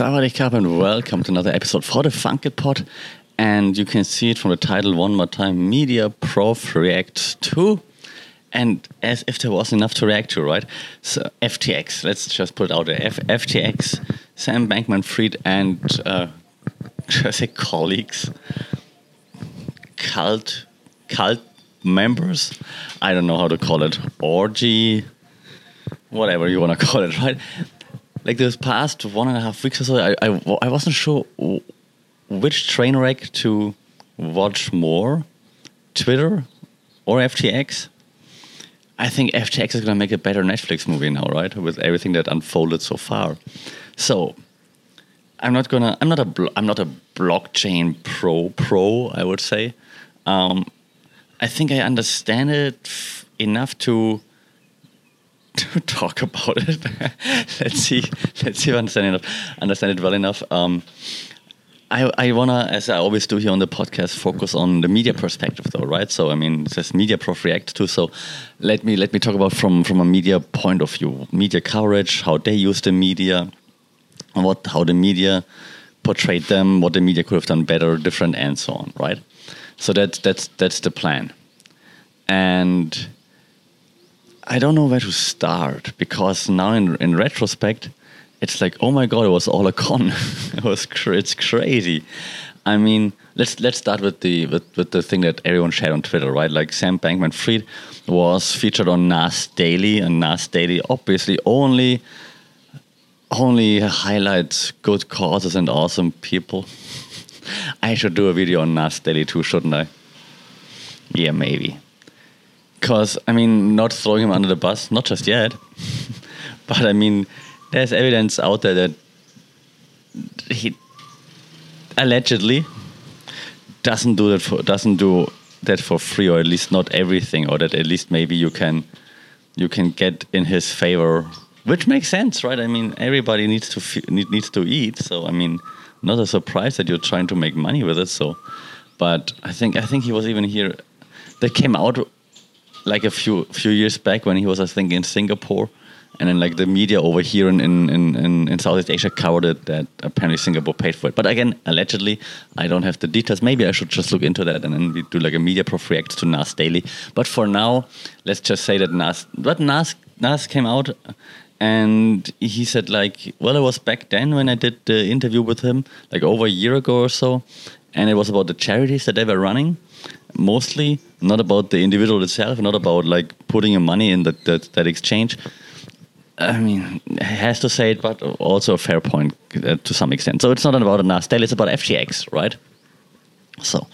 Sawadee and welcome to another episode for the Funkit Pod. And you can see it from the title one more time Media Prof React 2. And as if there was enough to react to, right? So, FTX, let's just put it out there F- FTX, Sam Bankman Fried, and uh, say colleagues? Cult, cult members? I don't know how to call it. Orgy, whatever you want to call it, right? Like this past one and a half weeks or so, I, I, I wasn't sure which train wreck to watch more, Twitter or FTX. I think FTX is going to make a better Netflix movie now, right? With everything that unfolded so far. So I'm not gonna. I'm not a. I'm not a blockchain pro pro. I would say. Um, I think I understand it enough to to talk about it. let's see. Let's see if I understand it, understand it well enough. Um, I, I wanna, as I always do here on the podcast, focus on the media perspective, though, right? So, I mean, it says media prof react to. So, let me let me talk about from from a media point of view, media coverage, how they use the media, what how the media portrayed them, what the media could have done better, different, and so on, right? So that's that's that's the plan, and I don't know where to start because now in in retrospect, it's like oh my god, it was all a con. it was cr- it's crazy. I mean, let's let's start with the with, with the thing that everyone shared on Twitter, right? Like Sam Bankman-Fried was featured on Nas Daily, and Nas Daily obviously only only highlights good causes and awesome people. I should do a video on Nas Daily too, shouldn't I? Yeah, maybe. Because, I mean, not throwing him under the bus, not just yet, but I mean, there's evidence out there that he allegedly doesn't do that for doesn't do that for free or at least not everything or that at least maybe you can you can get in his favor which makes sense right? I mean everybody needs to needs to eat so i mean not a surprise that you're trying to make money with it so. But i think i think he was even here that came out like a few few years back when he was, I think, in Singapore, and then like the media over here in in, in, in Southeast Asia covered it that apparently Singapore paid for it. But again, allegedly, I don't have the details. Maybe I should just look into that and then we do like a media prof react to Nas Daily. But for now, let's just say that Nas, but Nas Nas came out. And he said, like, well, it was back then when I did the interview with him, like over a year ago or so. And it was about the charities that they were running mostly not about the individual itself, not about like putting your money in that that, that exchange. I mean, has to say it, but also a fair point uh, to some extent. So it's not about a Nasdaq; it's about FTX, right? So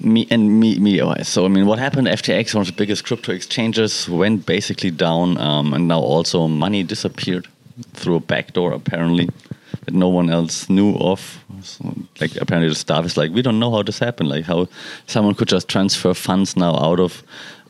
me and me wise. So I mean, what happened? FTX, one of the biggest crypto exchanges, went basically down, um, and now also money disappeared through a backdoor, apparently that no one else knew of. So, like apparently the staff is like, we don't know how this happened. Like how someone could just transfer funds now out of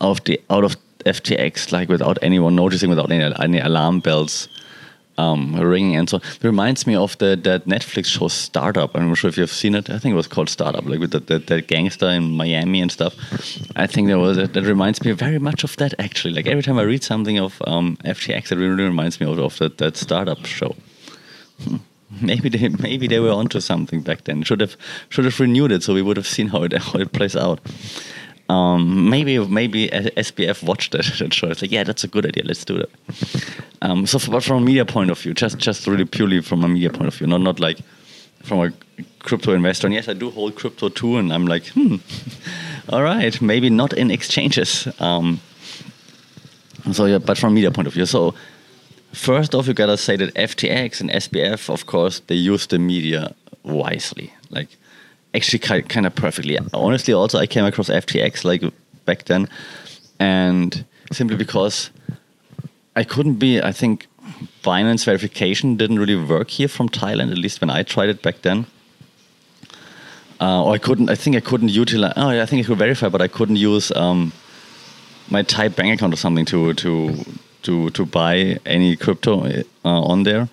of the out of FTX like without anyone noticing, without any, any alarm bells um, ringing. And so it reminds me of the that Netflix show Startup. I'm not sure if you've seen it. I think it was called Startup, like with the, gangster in Miami and stuff. I think there was a, that reminds me very much of that actually. Like every time I read something of um, FTX, it really reminds me of, of that, that startup show. Hmm maybe they maybe they were onto something back then. Should have should have renewed it so we would have seen how it how it plays out. Um, maybe maybe SBF watched it and show. It's like, yeah, that's a good idea. Let's do that. Um, so, but from a media point of view, just just really purely from a media point of view, not not like from a crypto investor. And yes, I do hold crypto too, and I'm like, hmm, all right, maybe not in exchanges. Um, so yeah, but from a media point of view, so First off, you gotta say that FTX and SBF, of course, they use the media wisely, like actually kind of perfectly. Honestly, also I came across FTX like back then, and simply because I couldn't be, I think Binance verification didn't really work here from Thailand, at least when I tried it back then. Uh, or I couldn't. I think I couldn't utilize. Oh, I think I could verify, but I couldn't use um, my Thai bank account or something to to to to buy any crypto uh, on there.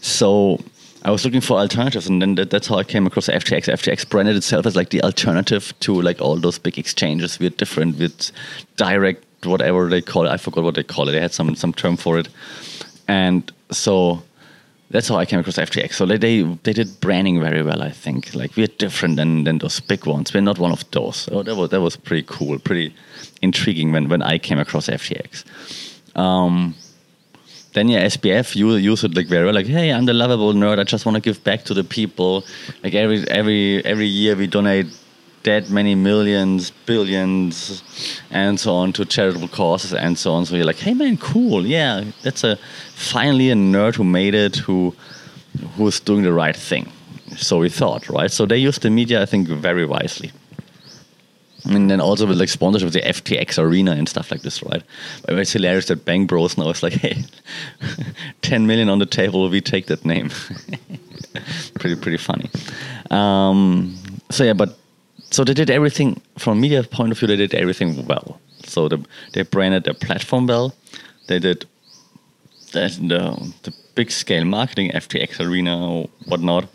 So I was looking for alternatives, and then that, that's how I came across FTX. FTX branded itself as like the alternative to like all those big exchanges. We're different with direct whatever they call it. I forgot what they call it. They had some some term for it, and so that's how I came across FTX. So they, they they did branding very well, I think. Like we're different than, than those big ones. We're not one of those. So that was that was pretty cool, pretty intriguing when, when I came across FTX. Um, then yeah, SBF you use it like very well. Like, hey, I'm the lovable nerd. I just want to give back to the people. Like every every every year we donate that many millions, billions, and so on to charitable causes and so on. So you're like, hey man, cool, yeah, that's a finally a nerd who made it, who who's doing the right thing. So we thought, right? So they used the media, I think, very wisely. And then also with like sponsorship of the FTX arena and stuff like this, right? But it's hilarious that Bang Bros now is like, hey, 10 million on the table, we take that name. pretty, pretty funny. Um, so yeah, but so they did everything from a media point of view. They did everything well. So the, they branded their platform well. They did the, the, big scale marketing, FTX Arena whatnot.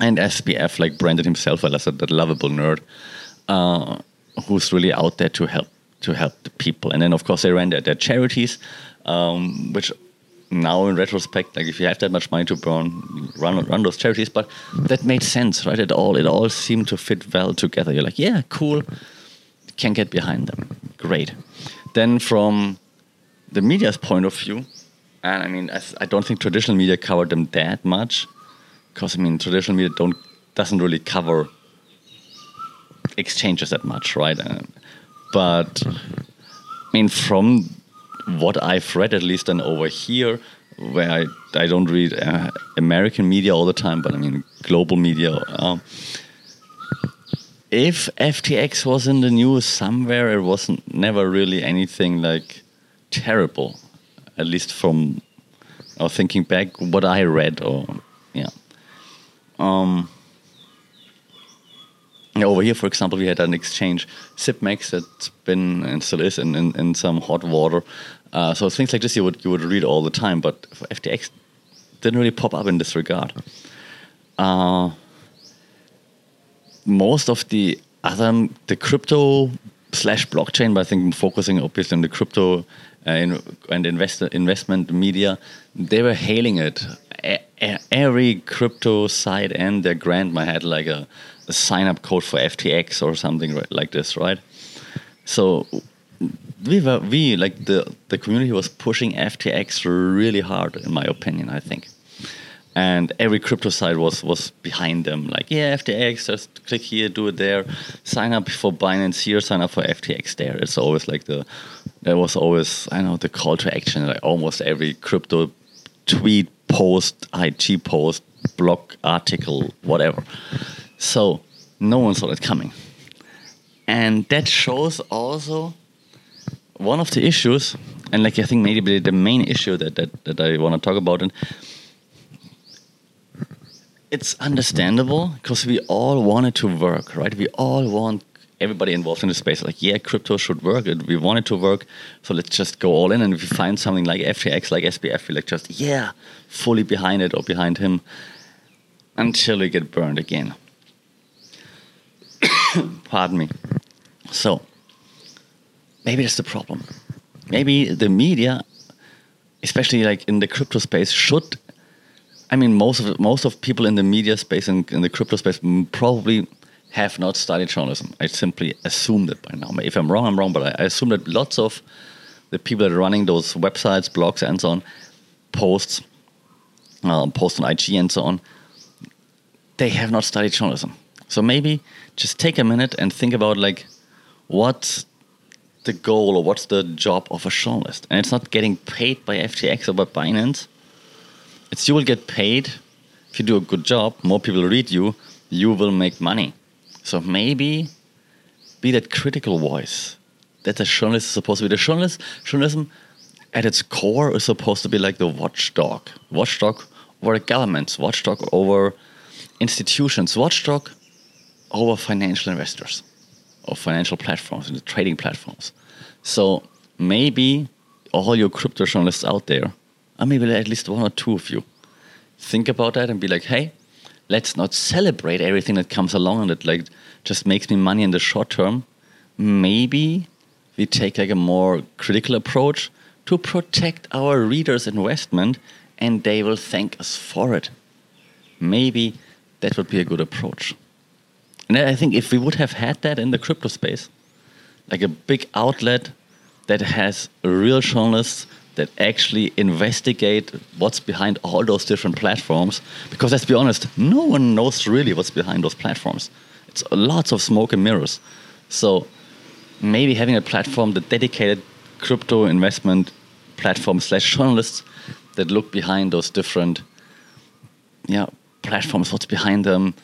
And SBF like branded himself well as a, that lovable nerd uh, who's really out there to help to help the people. And then of course they ran their, their charities, um, which now in retrospect, like if you have that much money to burn, run run those charities. But that made sense, right? It all it all seemed to fit well together. You're like, yeah, cool, can get behind them, great. Then from the media's point of view, and I mean, I, I don't think traditional media covered them that much, because I mean, traditional media don't doesn't really cover exchanges that much, right? Uh, but I mean, from what I've read, at least, and over here, where I, I don't read uh, American media all the time, but I mean global media. Uh, if FTX was in the news somewhere, it wasn't never really anything like terrible, at least from or thinking back what I read or yeah. Um, over here, for example, we had an exchange, Zipmex, that's been and still is in, in, in some hot water. Uh, so things like this you would you would read all the time, but FTX didn't really pop up in this regard. Uh, most of the other the crypto slash blockchain, but I think focusing obviously on the crypto uh, in, and invest, investment media, they were hailing it. Every crypto site and their grandma had like a a sign up code for FTX or something like this, right? So we were we like the the community was pushing FTX really hard, in my opinion. I think, and every crypto site was was behind them. Like, yeah, FTX, just click here, do it there, sign up for Binance here, sign up for FTX there. It's always like the there was always I know the call to action. Like almost every crypto tweet, post, IG post, blog article, whatever. So no one saw it coming. And that shows also one of the issues, and like I think maybe the main issue that, that, that I want to talk about, and it's understandable because we all want it to work, right? We all want everybody involved in the space like, yeah, crypto should work. We want it to work, so let's just go all in. And if we find something like FTX, like SBF, we like just yeah, fully behind it or behind him until we get burned again. Pardon me. So, maybe that's the problem. Maybe the media, especially like in the crypto space, should. I mean, most of most of people in the media space and in the crypto space probably have not studied journalism. I simply assume that by now. If I'm wrong, I'm wrong, but I, assume that lots of the people that are running those websites, blogs, and so on, posts, um, post on IG and so on, they have not studied journalism. So maybe just take a minute and think about like what's the goal or what's the job of a journalist. And it's not getting paid by FTX or by Binance. It's you will get paid if you do a good job, more people read you, you will make money. So maybe be that critical voice that the journalist is supposed to be. The journalist, journalism at its core is supposed to be like the watchdog. Watchdog over governments, watchdog over institutions, watchdog over financial investors or financial platforms and the trading platforms. So maybe all your crypto journalists out there, or maybe at least one or two of you, think about that and be like, hey, let's not celebrate everything that comes along and that like just makes me money in the short term. Maybe we take like a more critical approach to protect our readers' investment and they will thank us for it. Maybe that would be a good approach. And I think if we would have had that in the crypto space, like a big outlet that has real journalists that actually investigate what's behind all those different platforms. Because let's be honest, no one knows really what's behind those platforms. It's lots of smoke and mirrors. So maybe having a platform the dedicated crypto investment platform slash journalists that look behind those different yeah platforms, what's behind them,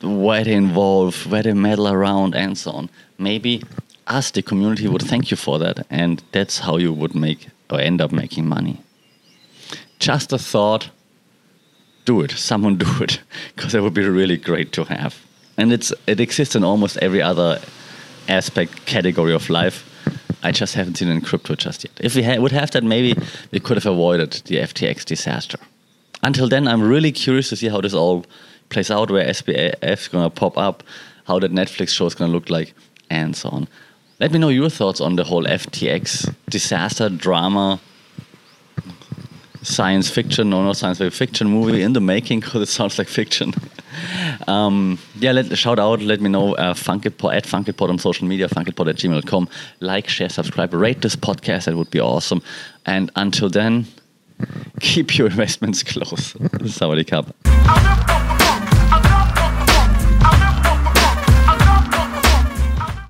why they involve, where they meddle around, and so on. Maybe us, the community, would thank you for that, and that's how you would make or end up making money. Just a thought. Do it. Someone do it, because it would be really great to have. And it's it exists in almost every other aspect category of life. I just haven't seen it in crypto just yet. If we ha- would have that, maybe we could have avoided the FTX disaster. Until then, I'm really curious to see how this all plays out, where SBF is going to pop up, how that Netflix show is going to look like, and so on. Let me know your thoughts on the whole FTX disaster drama, science fiction, no, not science fiction movie in the making because it sounds like fiction. um, yeah, let shout out. Let me know. Uh, at Funkitpod on social media, funkitpod at gmail.com. Like, share, subscribe, rate this podcast. That would be awesome. And until then, keep your investments close. Sawadee Cup.